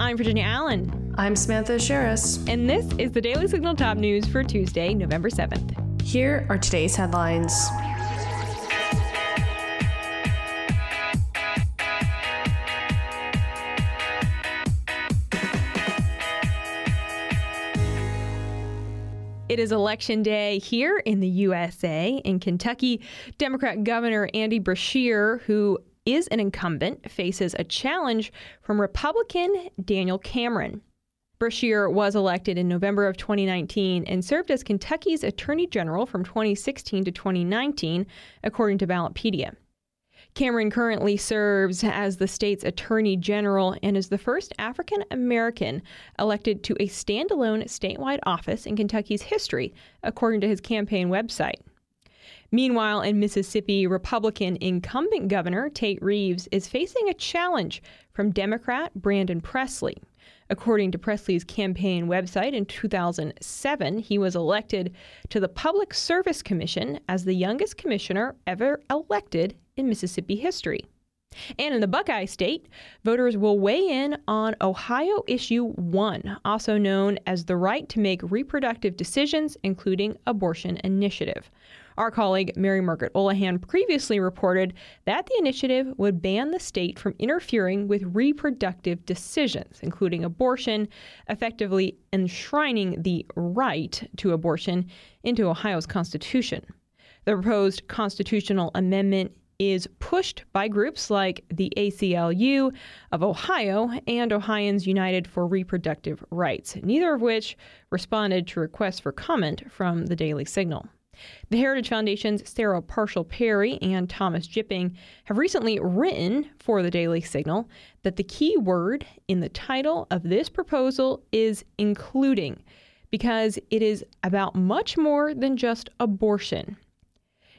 I'm Virginia Allen. I'm Samantha Aschieris. And this is the Daily Signal Top News for Tuesday, November 7th. Here are today's headlines. It is election day here in the USA. In Kentucky, Democrat Governor Andy Beshear, who is an incumbent, faces a challenge from Republican Daniel Cameron. Beshear was elected in November of 2019 and served as Kentucky's Attorney General from 2016 to 2019, according to Ballotpedia. Cameron currently serves as the state's attorney general and is the first African American elected to a standalone statewide office in Kentucky's history, according to his campaign website. Meanwhile, in Mississippi, Republican incumbent Governor Tate Reeves is facing a challenge from Democrat Brandon Presley. According to Presley's campaign website, in 2007, he was elected to the Public Service Commission as the youngest commissioner ever elected in Mississippi history. And in the Buckeye State, voters will weigh in on Ohio Issue 1, also known as the Right to Make Reproductive Decisions, including Abortion Initiative. Our colleague Mary Margaret Olohan previously reported that the initiative would ban the state from interfering with reproductive decisions, including abortion, effectively enshrining the right to abortion into Ohio's Constitution. The proposed constitutional amendment is pushed by groups like the ACLU of Ohio and Ohioans United for Reproductive Rights, neither of which responded to requests for comment from the Daily Signal. The Heritage Foundation's Sarah Parshall Perry and Thomas Jipping have recently written for the Daily Signal that the key word in the title of this proposal is including, because it is about much more than just abortion.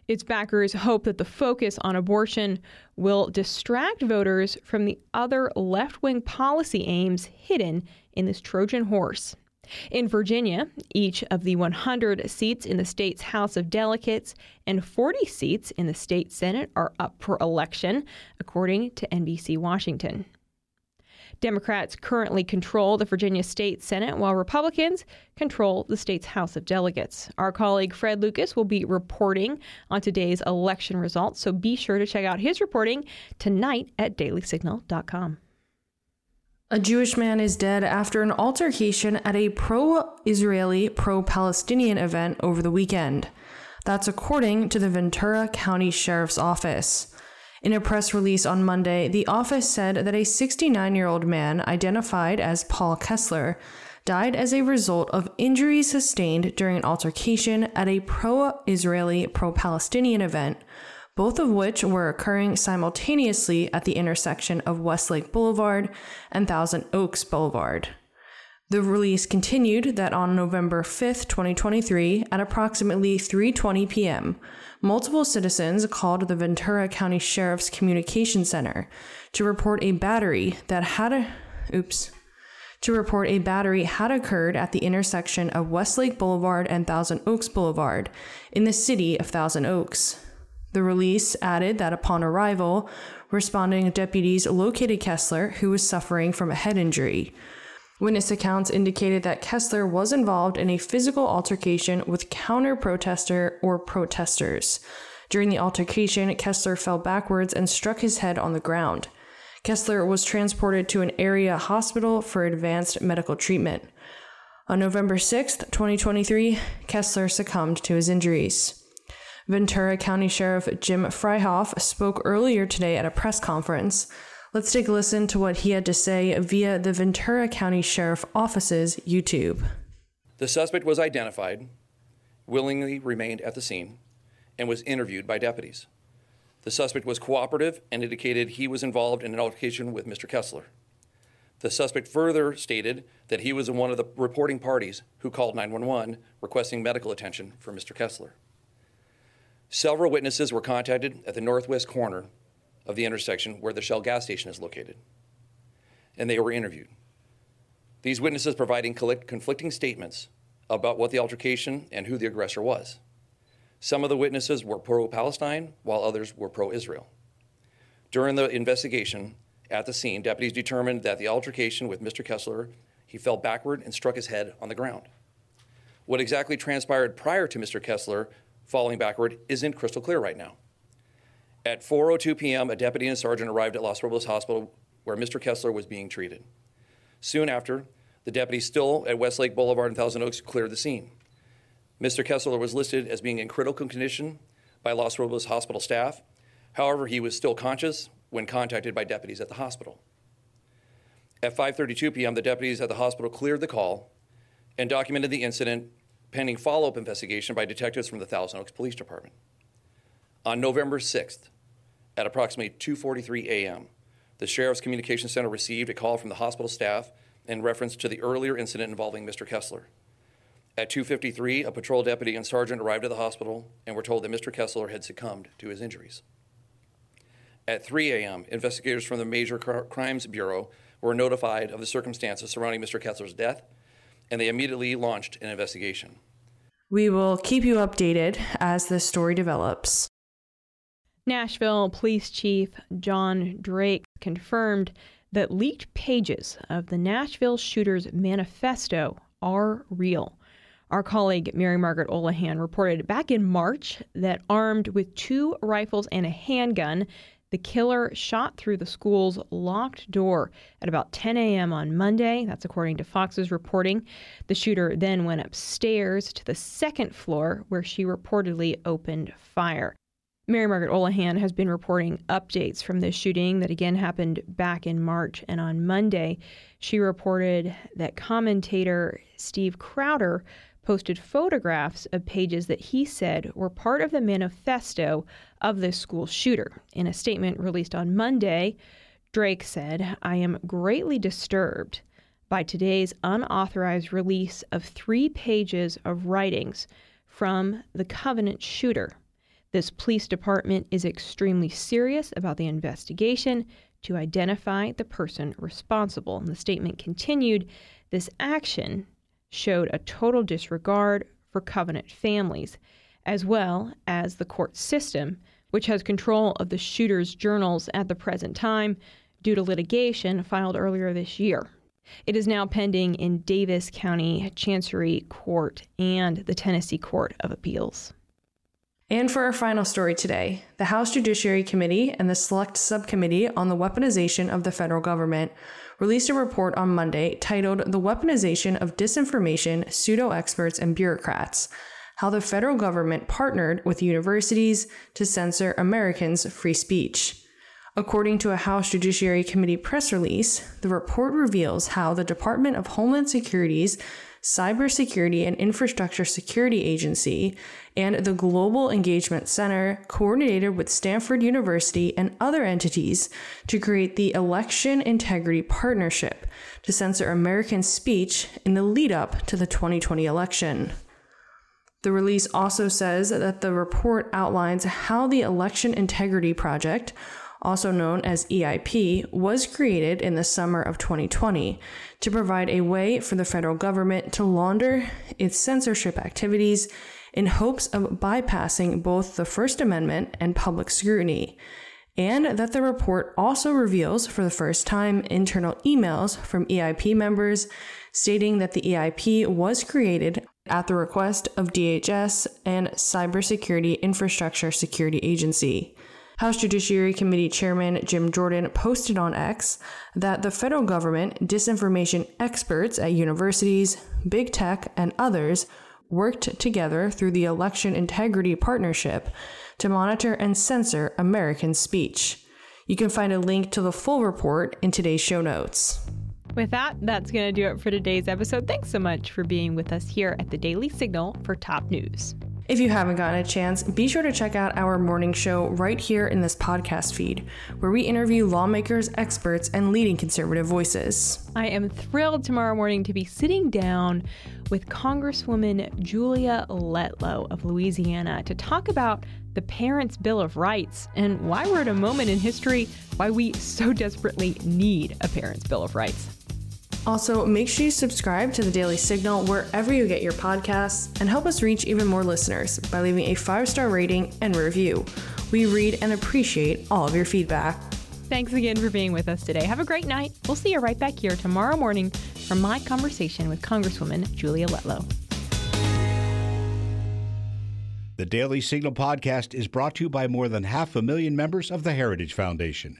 Its backers hope that the focus on abortion will distract voters from the other left wing policy aims hidden in this Trojan horse. In Virginia, each of the 100 seats in the state's House of Delegates and 40 seats in the state Senate are up for election, according to NBC Washington. Democrats currently control the Virginia State Senate, while Republicans control the state's House of Delegates. Our colleague Fred Lucas will be reporting on today's election results, so be sure to check out his reporting tonight at dailysignal.com. A Jewish man is dead after an altercation at a pro Israeli, pro Palestinian event over the weekend. That's according to the Ventura County Sheriff's Office. In a press release on Monday, the office said that a 69 year old man identified as Paul Kessler died as a result of injuries sustained during an altercation at a pro Israeli, pro Palestinian event, both of which were occurring simultaneously at the intersection of Westlake Boulevard and Thousand Oaks Boulevard. The release continued that on November 5, 2023, at approximately 3:20 p.m., multiple citizens called the Ventura County Sheriff's Communication Center to report a battery that had a oops to report a battery had occurred at the intersection of Westlake Boulevard and Thousand Oaks Boulevard in the city of Thousand Oaks. The release added that upon arrival, responding deputies located Kessler, who was suffering from a head injury. Witness accounts indicated that Kessler was involved in a physical altercation with counter protester or protesters. During the altercation, Kessler fell backwards and struck his head on the ground. Kessler was transported to an area hospital for advanced medical treatment. On November 6, 2023, Kessler succumbed to his injuries. Ventura County Sheriff Jim Fryhoff spoke earlier today at a press conference. Let's take a listen to what he had to say via the Ventura County Sheriff Office's YouTube. The suspect was identified, willingly remained at the scene, and was interviewed by deputies. The suspect was cooperative and indicated he was involved in an altercation with Mr. Kessler. The suspect further stated that he was one of the reporting parties who called 911 requesting medical attention for Mr. Kessler. Several witnesses were contacted at the northwest corner of the intersection where the Shell gas station is located, and they were interviewed. These witnesses providing conflicting statements about what the altercation and who the aggressor was. Some of the witnesses were pro Palestine, while others were pro Israel. During the investigation, At the scene, deputies determined that the altercation with Mr. Kessler, he fell backward and struck his head on the ground. What exactly transpired prior to Mr. Kessler falling backward isn't crystal clear right now. At 4:02 p.m., a deputy and sergeant arrived at Los Robles Hospital where Mr. Kessler was being treated. Soon after, the deputies still at Westlake Boulevard and Thousand Oaks cleared the scene. Mr. Kessler was listed as being in critical condition by Los Robles Hospital staff. However, he was still conscious when contacted by deputies at the hospital. At 5:32 p.m., the deputies at the hospital cleared the call and documented the incident pending follow-up investigation by detectives from the Thousand Oaks Police Department. On November 6th, at approximately 2:43 a.m., the Sheriff's Communications Center received a call from the hospital staff in reference to the earlier incident involving Mr. Kessler. At 2:53, a patrol deputy and sergeant arrived at the hospital and were told that Mr. Kessler had succumbed to his injuries. At 3 a.m., investigators from the Major Crimes Bureau were notified of the circumstances surrounding Mr. Kessler's death, and they immediately launched an investigation. We will keep you updated as this story develops. Nashville Police Chief John Drake confirmed that leaked pages of the Nashville Shooters Manifesto are real. Our colleague Mary Margaret Olohan reported back in March that armed with two rifles and a handgun, the killer shot through the school's locked door at about 10 a.m. on Monday. That's according to Fox's reporting. The shooter then went upstairs to the second floor where she reportedly opened fire. Mary Margaret Olohan has been reporting updates from this shooting that again happened back in March. And on Monday, she reported that commentator Steve Crowder posted photographs of pages that he said were part of the manifesto of this school shooter. In a statement released on Monday, Drake said, I am greatly disturbed by today's unauthorized release of three pages of writings from the Covenant shooter. This police department is extremely serious about the investigation to identify the person responsible. And the statement continued this action showed a total disregard for Covenant families, as well as the court system, which has control of the shooter's journals at the present time due to litigation filed earlier this year. It is now pending in Davis County Chancery Court and the Tennessee Court of Appeals. And for our final story today, the House Judiciary Committee and the Select Subcommittee on the Weaponization of the Federal Government released a report on Monday titled The Weaponization of Disinformation, Pseudo Experts, and Bureaucrats How the Federal Government Partnered with Universities to Censor Americans' Free Speech. According to a House Judiciary Committee press release, the report reveals how the Department of Homeland Security's Cybersecurity and Infrastructure Security Agency, and the Global Engagement Center coordinated with Stanford University and other entities to create the Election Integrity Partnership to censor American speech in the lead up to the 2020 election. The release also says that the report outlines how the Election Integrity Project also known as EIP, was created in the summer of 2020 to provide a way for the federal government to launder its censorship activities in hopes of bypassing both the First Amendment and public scrutiny. And that the report also reveals for the first time internal emails from EIP members stating that the EIP was created at the request of DHS and Cybersecurity Infrastructure Security Agency. House Judiciary Committee Chairman Jim Jordan posted on X that the federal government, disinformation experts at universities, big tech, and others worked together through the Election Integrity Partnership to monitor and censor American speech. You can find a link to the full report in today's show notes. With that, that's going to do it for today's episode. Thanks so much for being with us here at the Daily Signal for top news. If you haven't gotten a chance, be sure to check out our morning show right here in this podcast feed, where we interview lawmakers, experts, and leading conservative voices. I am thrilled tomorrow morning to be sitting down with Congresswoman Julia Letlow of Louisiana to talk about the Parents' Bill of Rights and why we're at a moment in history why we so desperately need a Parents' Bill of Rights. Also, make sure you subscribe to the Daily Signal wherever you get your podcasts and help us reach even more listeners by leaving a five star rating and review. We read and appreciate all of your feedback. thanks again for being with us today. Have a great night. We'll see you right back here tomorrow morning for my conversation with Congresswoman Julia Letlow. The Daily Signal podcast is brought to you by more than half a million members of the Heritage Foundation.